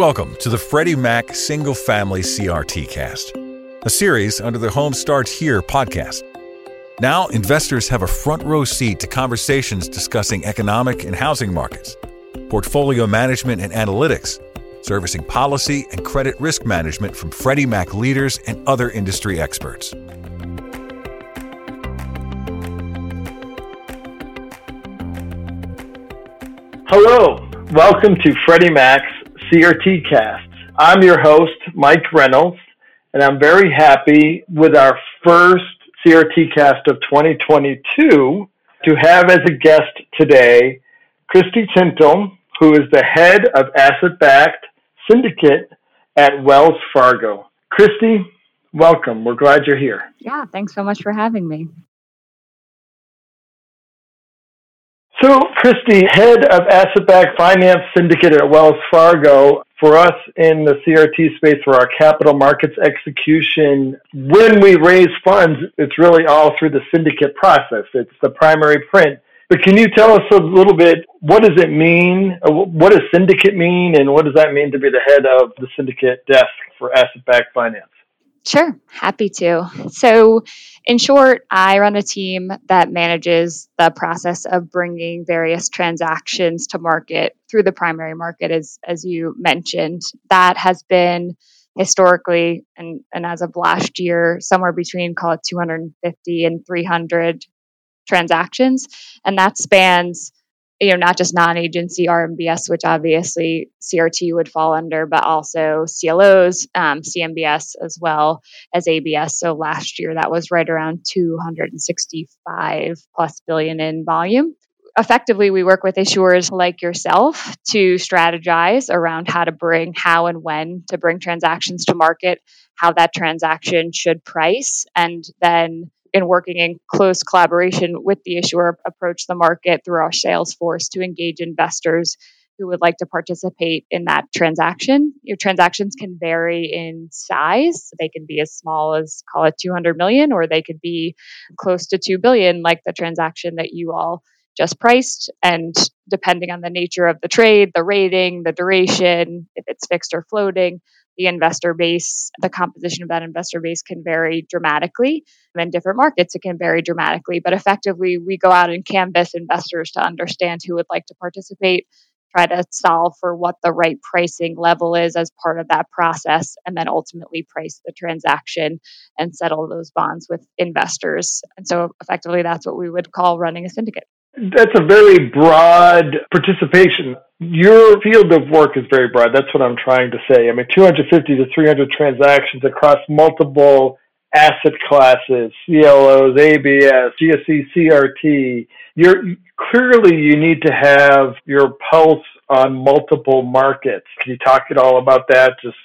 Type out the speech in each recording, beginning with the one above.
Welcome to the Freddie Mac Single Family CRT Cast, a series under the Home Starts Here podcast. Now, investors have a front row seat to conversations discussing economic and housing markets, portfolio management and analytics, servicing policy and credit risk management from Freddie Mac leaders and other industry experts. Hello, welcome to Freddie Mac's CRT Cast. I'm your host, Mike Reynolds, and I'm very happy with our first CRT Cast of 2022 to have as a guest today Christy Tintle, who is the head of asset backed syndicate at Wells Fargo. Christy, welcome. We're glad you're here. Yeah, thanks so much for having me. So, Christy, head of asset backed finance syndicate at Wells Fargo, for us in the CRT space for our capital markets execution, when we raise funds, it's really all through the syndicate process. It's the primary print. But can you tell us a little bit, what does it mean? Uh, what does syndicate mean? And what does that mean to be the head of the syndicate desk for asset backed finance? Sure, happy to. So, in short, I run a team that manages the process of bringing various transactions to market through the primary market, as, as you mentioned. That has been historically, and, and as of last year, somewhere between, call it 250 and 300 transactions. And that spans you know, not just non-agency RMBS, which obviously CRT would fall under, but also CLOs, um, CMBS, as well as ABS. So last year that was right around 265 plus billion in volume. Effectively, we work with issuers like yourself to strategize around how to bring, how and when to bring transactions to market, how that transaction should price, and then in working in close collaboration with the issuer, approach the market through our sales force to engage investors who would like to participate in that transaction. Your transactions can vary in size. They can be as small as call it 200 million or they could be close to 2 billion like the transaction that you all just priced and depending on the nature of the trade, the rating, the duration, if it's fixed or floating, the investor base, the composition of that investor base can vary dramatically. In different markets, it can vary dramatically. But effectively, we go out and canvass investors to understand who would like to participate, try to solve for what the right pricing level is as part of that process, and then ultimately price the transaction and settle those bonds with investors. And so, effectively, that's what we would call running a syndicate. That's a very broad participation. Your field of work is very broad. That's what I'm trying to say. I mean, 250 to 300 transactions across multiple asset classes, CLOs, ABS, GSE, CRT. You're clearly you need to have your pulse on multiple markets. Can you talk at all about that? Just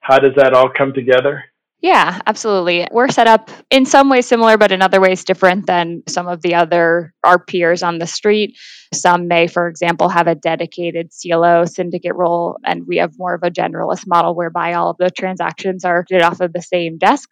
how does that all come together? Yeah, absolutely. We're set up in some ways similar, but in other ways different than some of the other our peers on the street. Some may, for example, have a dedicated CLO syndicate role, and we have more of a generalist model whereby all of the transactions are did off of the same desk.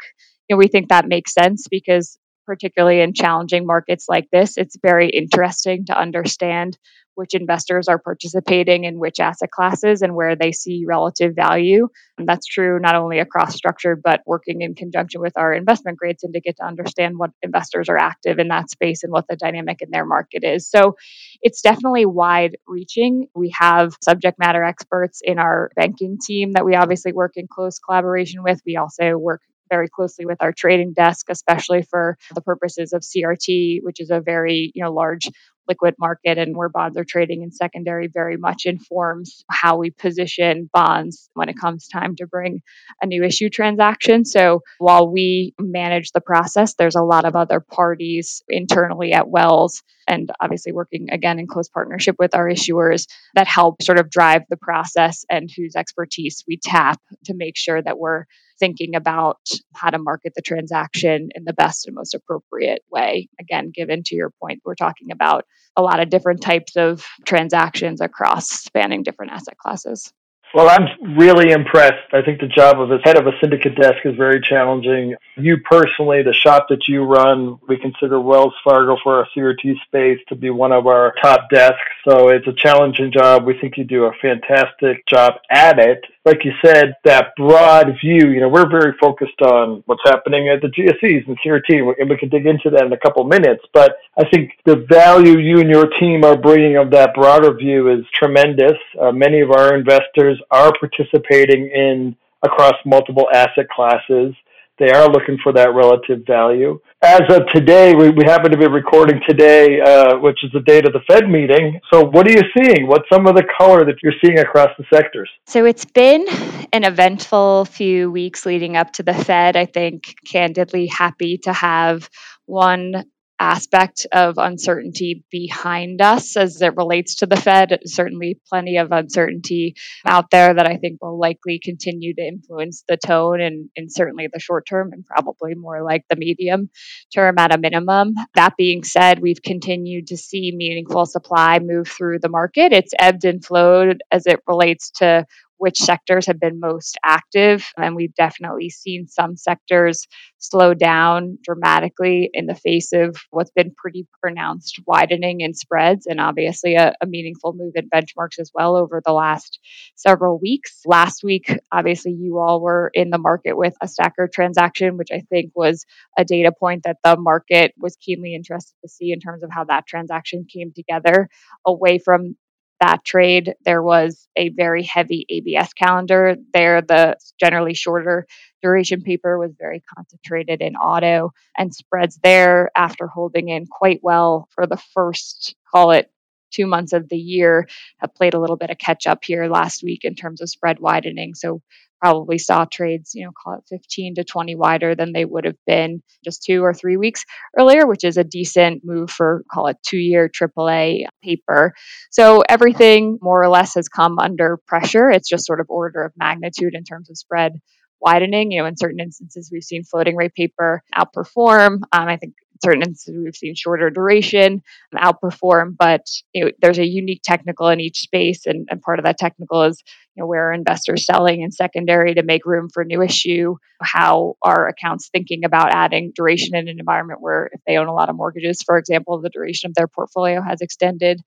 We think that makes sense because particularly in challenging markets like this, it's very interesting to understand which investors are participating in which asset classes and where they see relative value. And that's true not only across structured, but working in conjunction with our investment grade syndicate to get to understand what investors are active in that space and what the dynamic in their market is. So it's definitely wide reaching. We have subject matter experts in our banking team that we obviously work in close collaboration with. We also work very closely with our trading desk, especially for the purposes of CRT, which is a very you know large liquid market and where bonds are trading in secondary very much informs how we position bonds when it comes time to bring a new issue transaction. So while we manage the process, there's a lot of other parties internally at Wells and obviously working again in close partnership with our issuers that help sort of drive the process and whose expertise we tap to make sure that we're thinking about how to market the transaction in the best and most appropriate way. Again, given to your point, we're talking about a lot of different types of transactions across spanning different asset classes. Well, I'm really impressed. I think the job of as head of a syndicate desk is very challenging. You personally, the shop that you run, we consider Wells Fargo for our CRT space to be one of our top desks. So it's a challenging job. We think you do a fantastic job at it. Like you said, that broad view, you know, we're very focused on what's happening at the GSEs and CRT, and we can dig into that in a couple minutes. But I think the value you and your team are bringing of that broader view is tremendous. Uh, many of our investors are participating in across multiple asset classes. They are looking for that relative value. As of today, we, we happen to be recording today, uh, which is the date of the Fed meeting. So, what are you seeing? What's some of the color that you're seeing across the sectors? So, it's been an eventful few weeks leading up to the Fed. I think, candidly, happy to have one aspect of uncertainty behind us as it relates to the Fed. Certainly, plenty of uncertainty out there that I think will likely continue to influence the tone and in certainly the short term and probably more like the medium term at a minimum. That being said, we've continued to see meaningful supply move through the market. It's ebbed and flowed as it relates to which sectors have been most active. And we've definitely seen some sectors slow down dramatically in the face of what's been pretty pronounced widening in spreads and obviously a, a meaningful move in benchmarks as well over the last several weeks. Last week, obviously, you all were in the market with a STACR transaction, which I think was a data point that the market was keenly interested to see in terms of how that transaction came together away from that trade, there was a very heavy ABS calendar. There, the generally shorter duration paper was very concentrated in auto, and spreads there, after holding in quite well for the first, call it two months of the year, have played a little bit of catch up here last week in terms of spread widening. So probably saw trades, you know, call it 15 to 20 wider than they would have been just two or three weeks earlier, which is a decent move for, call it two year AAA paper. So everything more or less has come under pressure. It's just sort of order of magnitude in terms of spread widening. You know, in certain instances, we've seen floating rate paper outperform. Um, I think certain instances we've seen shorter duration um, outperform, but you know, there's a unique technical in each space, and, and part of that technical is you know where are investors selling in secondary to make room for new issue. How are accounts thinking about adding duration in an environment where if they own a lot of mortgages, for example, the duration of their portfolio has extended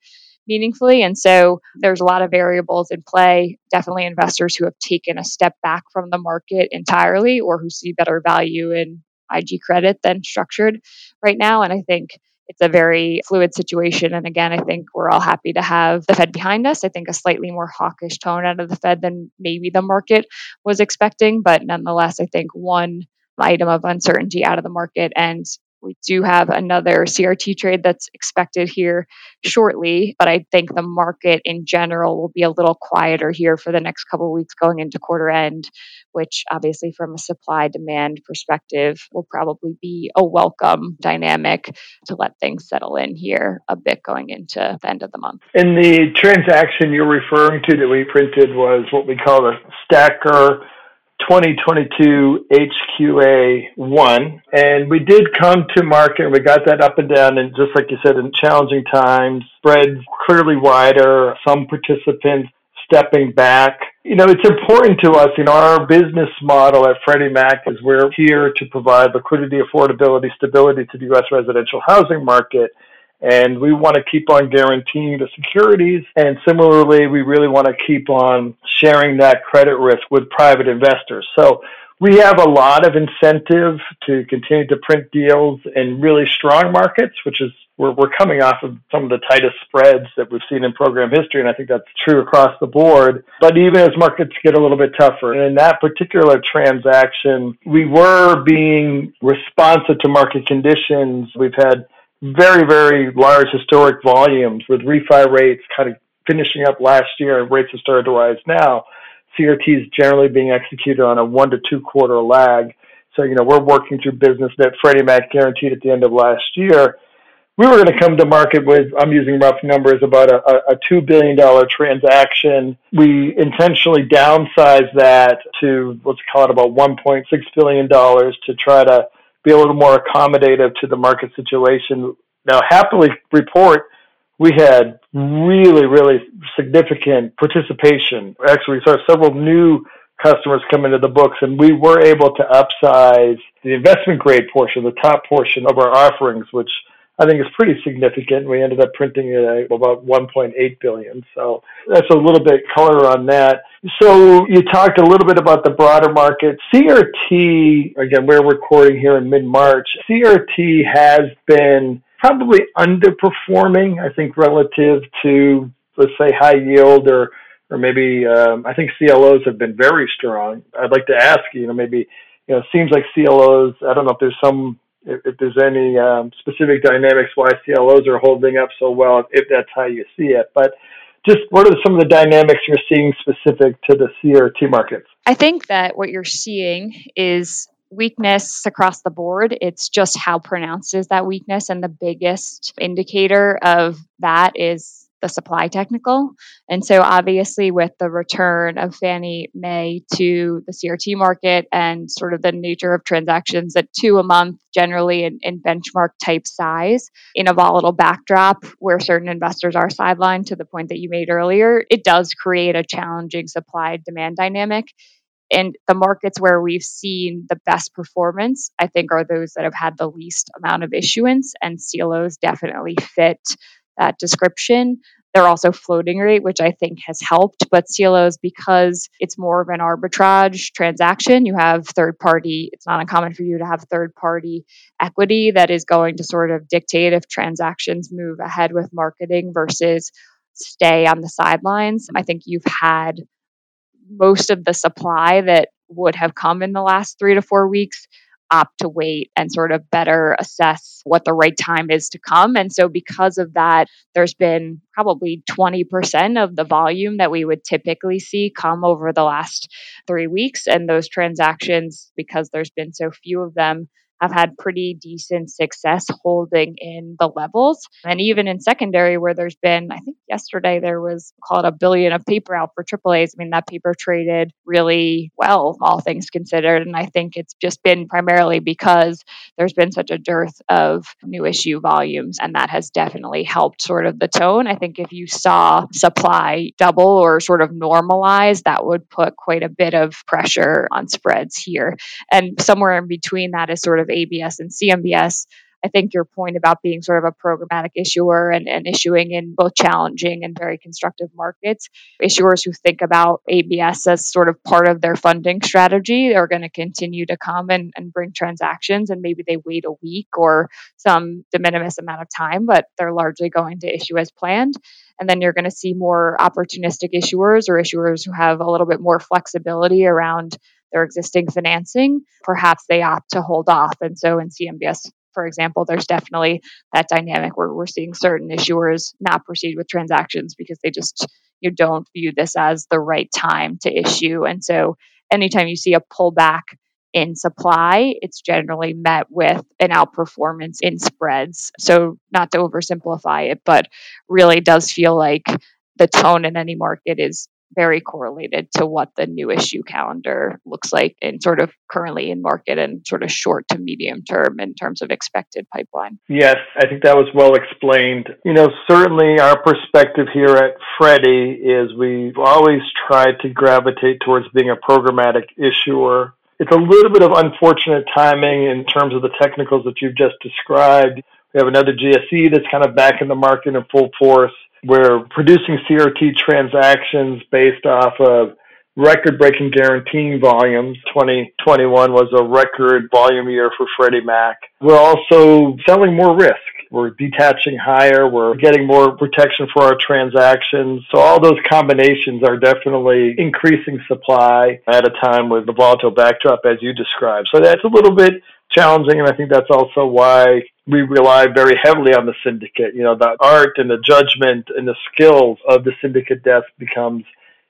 meaningfully. And so there's a lot of variables in play. Definitely investors who have taken a step back from the market entirely or who see better value in IG credit than structured right now. And I think it's a very fluid situation. And again, I think we're all happy to have the Fed behind us. I think a slightly more hawkish tone out of the Fed than maybe the market was expecting. But nonetheless, I think one item of uncertainty out of the market and we do have another CRT trade that's expected here shortly, but I think the market in general will be a little quieter here for the next couple weeks going into quarter end, which obviously from a supply demand perspective will probably be a welcome dynamic to let things settle in here a bit going into the end of the month. And the transaction you're referring to that we printed was what we call a STACR 2022 HQA1. And we did come to market. We got that up and down. And just like you said, in challenging times, spreads clearly wider, some participants stepping back. You know, it's important to us, you know, our business model at Freddie Mac is we're here to provide liquidity, affordability, stability to the U.S. residential housing market and we want to keep on guaranteeing the securities. And similarly, we really want to keep on sharing that credit risk with private investors. So we have a lot of incentive to continue to print deals in really strong markets, which is we're, we're coming off of some of the tightest spreads that we've seen in program history, and I think that's true across the board. But even as markets get a little bit tougher, and in that particular transaction, we were being responsive to market conditions. We've had very, very large historic volumes with refi rates kind of finishing up last year and rates have started to rise now. CRTs generally being executed on a one to two quarter lag. So, you know, we're working through business that Freddie Mac guaranteed at the end of last year. We were going to come to market with, I'm using rough numbers, about a, a $2 billion transaction. We intentionally downsized that to, let's call it about $1.6 billion to try to be a little more accommodative to the market situation. Now, happily report, we had really, really significant participation. Actually, we saw several new customers come into the books, and we were able to upsize the investment grade portion, the top portion of our offerings, which I think is pretty significant. We ended up printing it about 1.8 billion. So that's a little bit color on that. So you talked a little bit about the broader market. CRT, again, we're recording here in mid-March. CRT has been probably underperforming, I think, relative to let's say high yield or or maybe um, I think CLOs have been very strong. I'd like to ask you know maybe you know it seems like CLOs. I don't know if there's some if, if there's any um, specific dynamics why CLOs are holding up so well, if that's how you see it. But just what are some of the dynamics you're seeing specific to the CRT markets? I think that what you're seeing is weakness across the board. It's just how pronounced is that weakness. And the biggest indicator of that is the supply technical. And so, obviously, with the return of Fannie Mae to the CRT market and sort of the nature of transactions at two a month, generally in, in benchmark type size, in a volatile backdrop where certain investors are sidelined to the point that you made earlier, it does create a challenging supply demand dynamic. And the markets where we've seen the best performance, I think, are those that have had the least amount of issuance, and CLOs definitely fit that description. They're also floating rate, which I think has helped. But CLOs, because it's more of an arbitrage transaction, you have third party, it's not uncommon for you to have third party equity that is going to sort of dictate if transactions move ahead with marketing versus stay on the sidelines. I think you've had most of the supply that would have come in the last three to four weeks opt to wait and sort of better assess what the right time is to come. And so, because of that, there's been probably 20% of the volume that we would typically see come over the last three weeks. And those transactions, because there's been so few of them, have had pretty decent success holding in the levels. And even in secondary, where there's been, I think yesterday there was call it a billion of paper out for AAAs. I mean, that paper traded really well, all things considered. And I think it's just been primarily because there's been such a dearth of new issue volumes. And that has definitely helped sort of the tone. I think if you saw supply double or sort of normalize, that would put quite a bit of pressure on spreads here. And somewhere in between that is sort of ABS and CMBS. I think your point about being sort of a programmatic issuer and, and issuing in both challenging and very constructive markets, issuers who think about ABS as sort of part of their funding strategy are going to continue to come and, and bring transactions and maybe they wait a week or some de minimis amount of time, but they're largely going to issue as planned. And then you're going to see more opportunistic issuers or issuers who have a little bit more flexibility around their existing financing, perhaps they opt to hold off. And so in CMBS, for example, there's definitely that dynamic where we're seeing certain issuers not proceed with transactions because they just you don't view this as the right time to issue. And so anytime you see a pullback in supply, it's generally met with an outperformance in spreads. So, not to oversimplify it, but really does feel like the tone in any market is very correlated to what the new issue calendar looks like and sort of currently in market and sort of short to medium term in terms of expected pipeline. Yes, I think that was well explained. You know, certainly our perspective here at Freddie is we've always tried to gravitate towards being a programmatic issuer. It's a little bit of unfortunate timing in terms of the technicals that you've just described. We have another GSE that's kind of back in the market in full force we're producing CRT transactions based off of record breaking guaranteeing volumes. 2021 was a record volume year for Freddie Mac. We're also selling more risk. We're detaching higher. We're getting more protection for our transactions. So all those combinations are definitely increasing supply at a time with the volatile backdrop as you described. So that's a little bit challenging, and I think that's also why we rely very heavily on the syndicate. You know, the art and the judgment and the skills of the syndicate desk becomes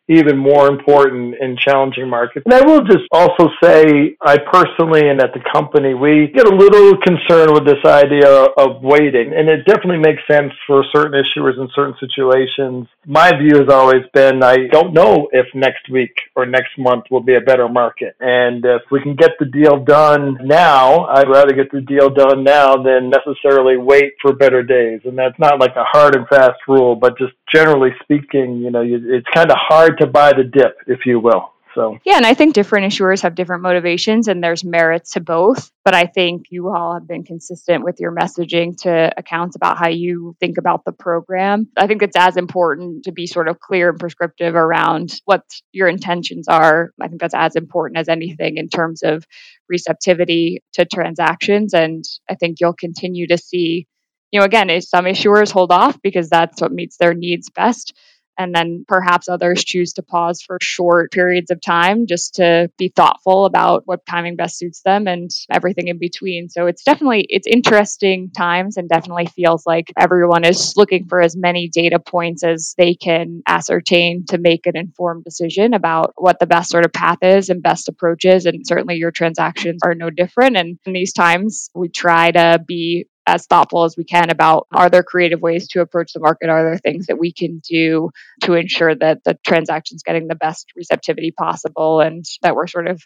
even more important in challenging markets. And I will just also say, I personally and at the company, we get a little concerned with this idea of waiting. And it definitely makes sense for certain issuers in certain situations. My view has always been I don't know if next week or next month will be a better market. And if we can get the deal done now, I'd rather get the deal done now than necessarily wait for better days. And that's not like a hard and fast rule, but just generally speaking, you know, it's kind of hard to buy the dip, if you will. So yeah, and I think different issuers have different motivations, and there's merits to both. But I think you all have been consistent with your messaging to accounts about how you think about the program. I think it's as important to be sort of clear and prescriptive around what your intentions are. I think that's as important as anything in terms of receptivity to transactions, and I think you'll continue to see. You know, again, some issuers hold off because that's what meets their needs best and then perhaps others choose to pause for short periods of time just to be thoughtful about what timing best suits them and everything in between. So it's definitely it's interesting times and definitely feels like everyone is looking for as many data points as they can ascertain to make an informed decision about what the best sort of path is and best approaches. And certainly your transactions are no different. And in these times we try to be as thoughtful as we can about are there creative ways to approach the market? Are there things that we can do to ensure that the transaction's getting the best receptivity possible and that we're sort of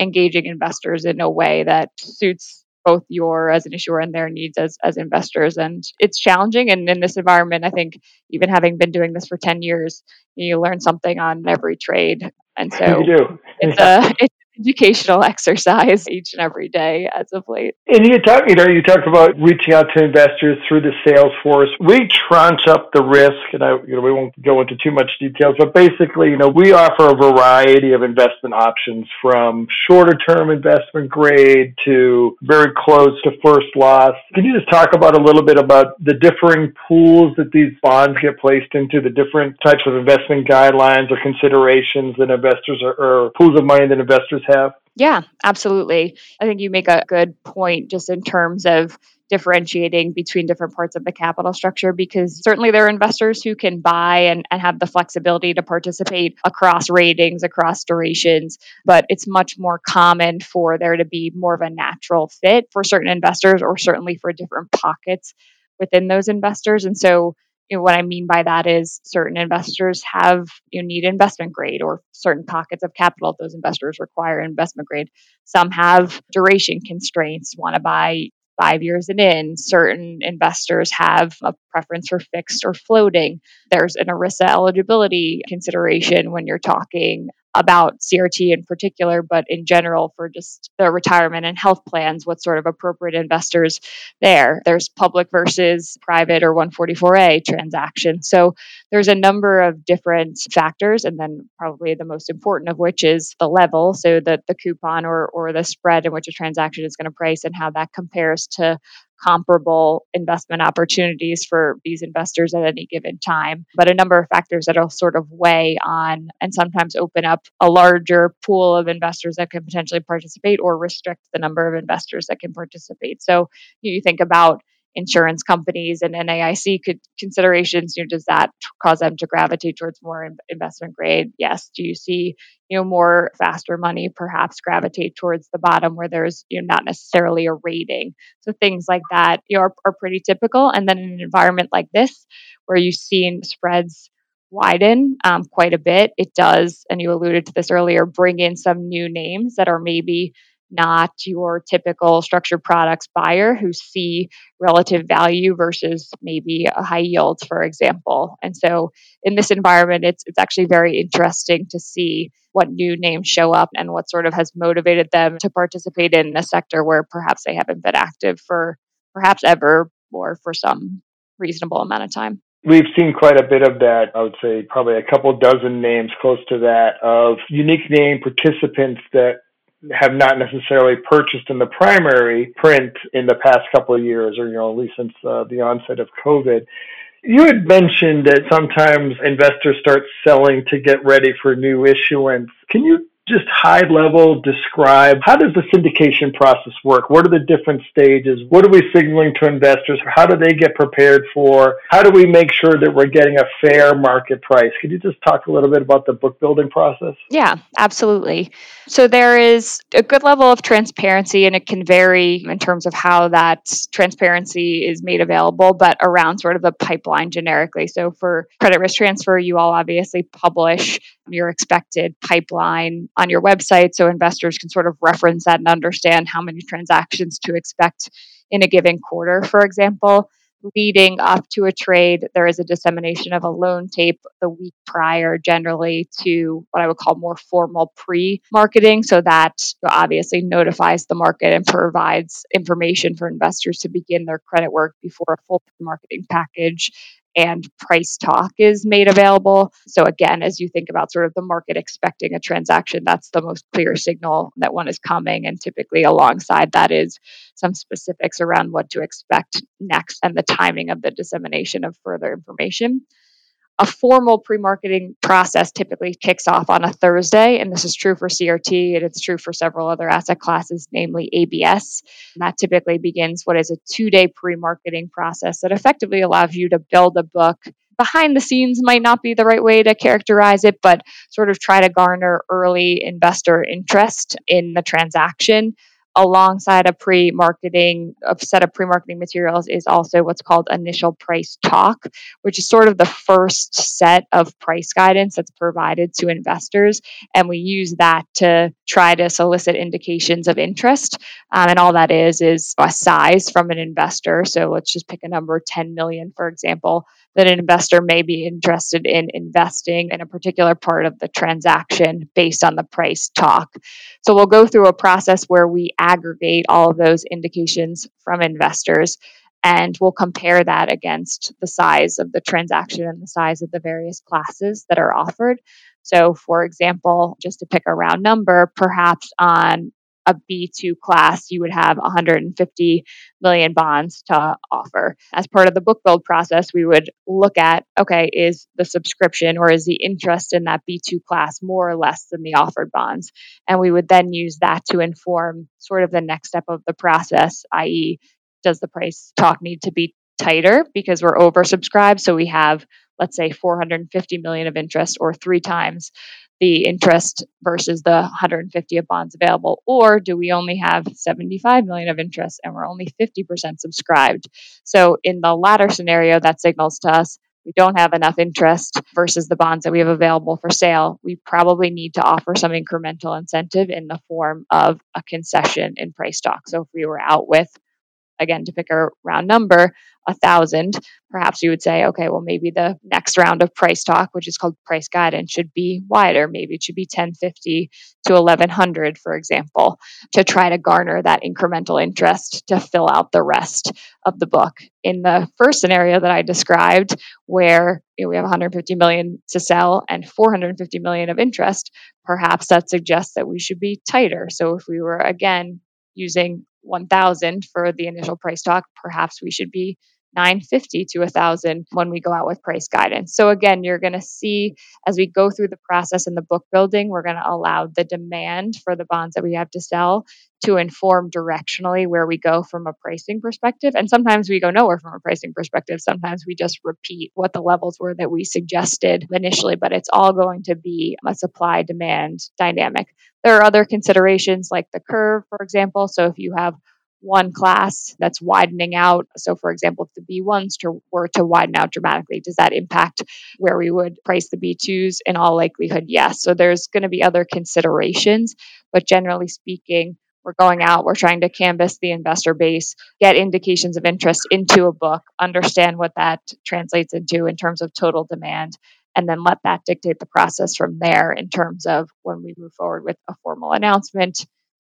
engaging investors in a way that suits both your as an issuer and their needs as, as investors. And it's challenging. And in this environment, I think even having been doing this for 10 years, you learn something on every trade. And so it's a it's educational exercise each and every day as of late. And you talk, you know, you talked about reaching out to investors through the sales force. We tranche up the risk, and I, you know, we won't go into too much details, but basically, you know, we offer a variety of investment options from shorter term investment grade to very close to first loss. Can you just talk about a little bit about the differing pools that these bonds get placed into, the different types of investment guidelines or considerations that investors are, or pools of money that investors have? Yeah, absolutely. I think you make a good point just in terms of differentiating between different parts of the capital structure because certainly there are investors who can buy and, and have the flexibility to participate across ratings, across durations, but it's much more common for there to be more of a natural fit for certain investors or certainly for different pockets within those investors. And so you know, what I mean by that is certain investors have you know, need investment grade or certain pockets of capital those investors require investment grade. Some have duration constraints, want to buy five years and in. Certain investors have a preference for fixed or floating. There's an ERISA eligibility consideration when you're talking about CRT in particular, but in general for just the retirement and health plans, what sort of appropriate investors there. There's public versus private or 144A transactions. So there's a number of different factors, and then probably the most important of which is the level, so that the coupon or, or the spread in which a transaction is going to price and how that compares to comparable investment opportunities for these investors at any given time, but a number of factors that'll sort of weigh on and sometimes open up a larger pool of investors that can potentially participate or restrict the number of investors that can participate. So you think about insurance companies and NAIC could, considerations, you know, does that cause them to gravitate towards more investment grade? Yes. Do you see, you know, more faster money perhaps gravitate towards the bottom where there's, you know, not necessarily a rating? So things like that, you know, are, are pretty typical. And then in an environment like this, where you've seen spreads widen um, quite a bit, it does, and you alluded to this earlier, bring in some new names that are maybe not your typical structured products buyer who see relative value versus maybe a high yield, for example. And so in this environment, it's, it's actually very interesting to see what new names show up and what sort of has motivated them to participate in a sector where perhaps they haven't been active for perhaps ever or for some reasonable amount of time. We've seen quite a bit of that. I would say probably a couple dozen names close to that of unique name participants that have not necessarily purchased in the primary print in the past couple of years, or you know, at least since uh, the onset of COVID. You had mentioned that sometimes investors start selling to get ready for new issuance. Can you just high level describe how does the syndication process work? What are the different stages? What are we signaling to investors? How do they get prepared for? How do we make sure that we're getting a fair market price? Could you just talk a little bit about the book building process? Yeah, absolutely. So there is a good level of transparency and it can vary in terms of how that transparency is made available, but around sort of the pipeline generically. So for credit risk transfer, you all obviously publish your expected pipeline on your website so investors can sort of reference that and understand how many transactions to expect in a given quarter, for example. Leading up to a trade, there is a dissemination of a loan tape the week prior, generally to what I would call more formal pre marketing. So that obviously notifies the market and provides information for investors to begin their credit work before a full marketing package and price talk is made available. So, again, as you think about sort of the market expecting a transaction, that's the most clear signal that one is coming. And typically, alongside that is some specifics around what to expect next and the timing of the dissemination of further information a formal pre-marketing process typically kicks off on a Thursday, and this is true for CRT and it's true for several other asset classes, namely ABS. And that typically begins what is a two-day pre-marketing process that effectively allows you to build a book. Behind the scenes might not be the right way to characterize it, but sort of try to garner early investor interest in the transaction alongside a pre-marketing a set of pre-marketing materials is also what's called initial price talk which is sort of the first set of price guidance that's provided to investors. And we use that to try to solicit indications of interest. Um, and all that is is a size from an investor. So let's just pick a number 10 million for example that an investor may be interested in investing in a particular part of the transaction based on the price talk. So we'll go through a process where we aggregate all of those indications from investors and we'll compare that against the size of the transaction and the size of the various classes that are offered. So, for example, just to pick a round number, perhaps on a B2 class, you would have 150 million bonds to offer. As part of the book build process, we would look at okay, is the subscription or is the interest in that B2 class more or less than the offered bonds? And we would then use that to inform sort of the next step of the process, i.e., does the price talk need to be tighter because we're oversubscribed? So we have let's say 450 million of interest or three times the interest versus the 150 of bonds available or do we only have 75 million of interest and we're only 50% subscribed? So in the latter scenario that signals to us we don't have enough interest versus the bonds that we have available for sale. We probably need to offer some incremental incentive in the form of a concession in price talk so if we were out with again to pick a round number a thousand perhaps you would say okay well maybe the next round of price talk which is called price guidance should be wider. Maybe it should be 1050 to 1100 for example to try to garner that incremental interest to fill out the rest of the book. In the first scenario that i described where you know, we have 150 million to sell and 450 million of interest perhaps that suggests that we should be tighter. So if we were again using 1000 for the initial price talk perhaps we should be 950 to 1000 when we go out with price guidance. So again you're going to see as we go through the process in the book building we're going to allow the demand for the bonds that we have to sell to inform directionally where we go from a pricing perspective. And sometimes we go nowhere from a pricing perspective. Sometimes we just repeat what the levels were that we suggested initially but it's all going to be a supply demand dynamic. There are other considerations like the curve for example. So if you have one class that's widening out. So, for example, if the B1s to, were to widen out dramatically, does that impact where we would price the B2s? In all likelihood, yes. So, there's going to be other considerations, but generally speaking, we're going out, we're trying to canvass the investor base, get indications of interest into a book, understand what that translates into in terms of total demand, and then let that dictate the process from there in terms of when we move forward with a formal announcement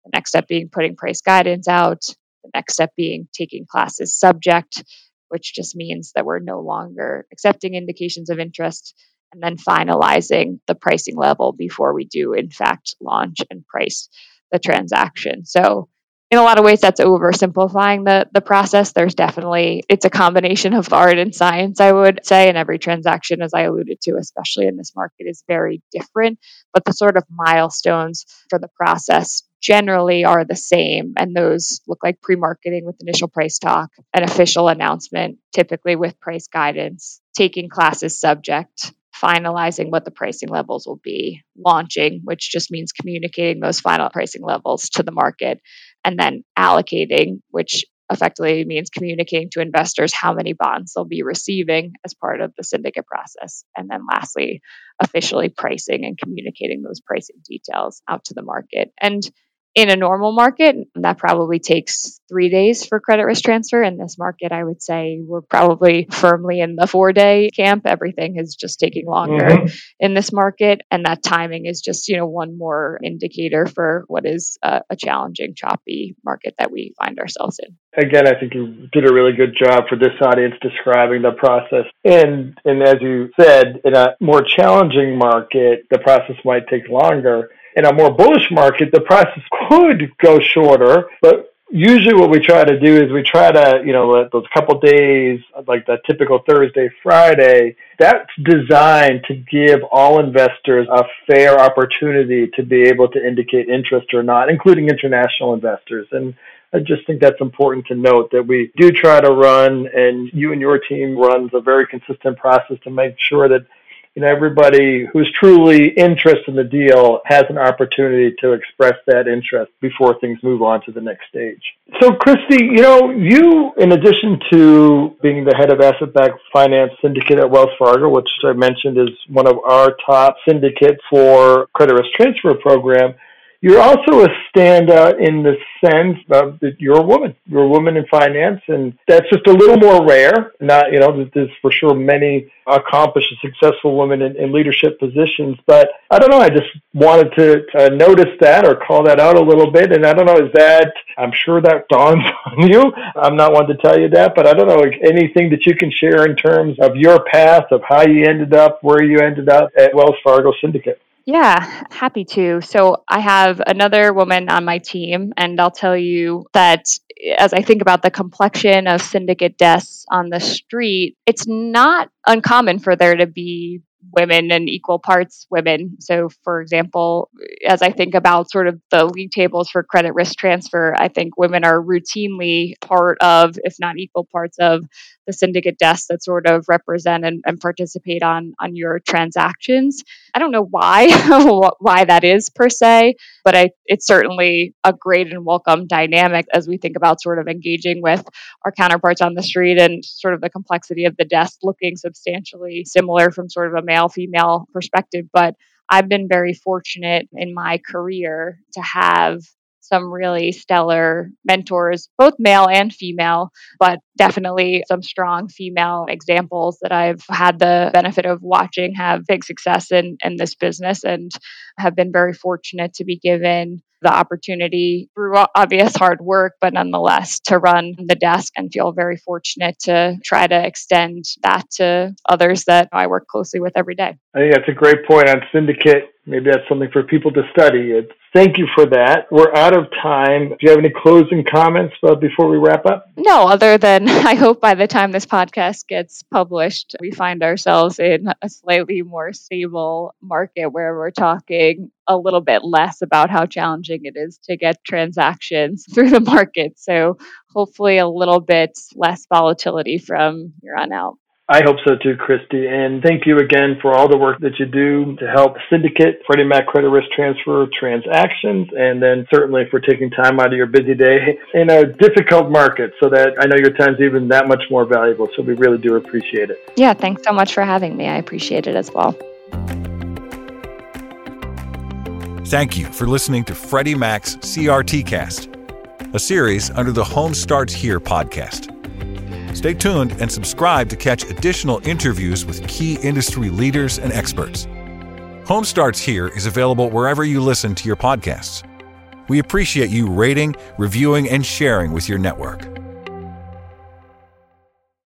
the next step being putting price guidance out. The next step being taking classes subject, which just means that we're no longer accepting indications of interest. And then finalizing the pricing level before we do, in fact, launch and price the transaction. So in a lot of ways that's oversimplifying the the process. There's definitely it's a combination of art and science i would say and every transaction as i alluded to especially in this market is very different. But the sort of milestones for the process generally are the same and those look like pre-marketing with initial price talk an official announcement typically with price guidance taking classes subject finalizing what the pricing levels will be, launching, which just means communicating those final pricing levels to the market, and then allocating, which effectively means communicating to investors how many bonds they'll be receiving as part of the syndicate process. And then lastly, officially pricing and communicating those pricing details out to the market. And in a normal market, that probably takes three days for credit risk transfer. In this market, I would say we're probably firmly in the four day camp. Everything is just taking longer mm-hmm. in this market. And that timing is just, you know, one more indicator for what is a, a challenging, choppy market that we find ourselves in. Again, I think you did a really good job for this audience describing the process. And, and as you said, in a more challenging market, the process might take longer in a more bullish market, the process could go shorter, but usually what we try to do is we try to, you know, let those couple days, like the typical Thursday, Friday, that's designed to give all investors a fair opportunity to be able to indicate interest or not, including international investors. And I just think that's important to note that we do try to run, and you and your team runs a very consistent process to make sure that you know, everybody who's truly interested in the deal has an opportunity to express that interest before things move on to the next stage. So, Christy, you know, you, in addition to being the head of asset backed finance syndicate at Wells Fargo, which I mentioned is one of our top syndicates for credit risk transfer program, you're also a standout in the sense of that you're a woman. You're a woman in finance, and that's just a little more rare. Not, you know, there's for sure many accomplished and successful women in, in leadership positions, but I don't know. I just wanted to uh, notice that or call that out a little bit. And I don't know, is that, I'm sure that dawns on you. I'm not one to tell you that, but I don't know, anything that you can share in terms of your path, of how you ended up where you ended up at Wells Fargo Syndicate. Yeah, happy to. So I have another woman on my team, and I'll tell you that as I think about the complexion of syndicate desks on the street, it's not uncommon for there to be women and equal parts women. So, for example, as I think about sort of the league tables for credit risk transfer, I think women are routinely part of, if not equal parts of, the syndicate desks that sort of represent and, and participate on on your transactions. I don't know why why that is per se, but I, it's certainly a great and welcome dynamic as we think about sort of engaging with our counterparts on the street and sort of the complexity of the desk looking substantially similar from sort of a male female perspective. But I've been very fortunate in my career to have some really stellar mentors, both male and female, but definitely some strong female examples that I've had the benefit of watching have big success in, in this business and have been very fortunate to be given the opportunity through obvious hard work, but nonetheless to run the desk and feel very fortunate to try to extend that to others that I work closely with every day. I think that's a great point on syndicate. Maybe that's something for people to study. Thank you for that. We're out of time. Do you have any closing comments uh, before we wrap up? No, other than I hope by the time this podcast gets published, we find ourselves in a slightly more stable market where we're talking a little bit less about how challenging it is to get transactions through the market. So hopefully a little bit less volatility from here on out. I hope so too, Christy. And thank you again for all the work that you do to help syndicate Freddie Mac credit risk transfer transactions. And then certainly for taking time out of your busy day in a difficult market so that I know your time's even that much more valuable. So we really do appreciate it. Yeah, thanks so much for having me. I appreciate it as well. Thank you for listening to Freddie Mac's CRT Cast, a series under the Home Starts Here podcast. Stay tuned and subscribe to catch additional interviews with key industry leaders and experts. Home Starts Here is available wherever you listen to your podcasts. We appreciate you rating, reviewing, and sharing with your network.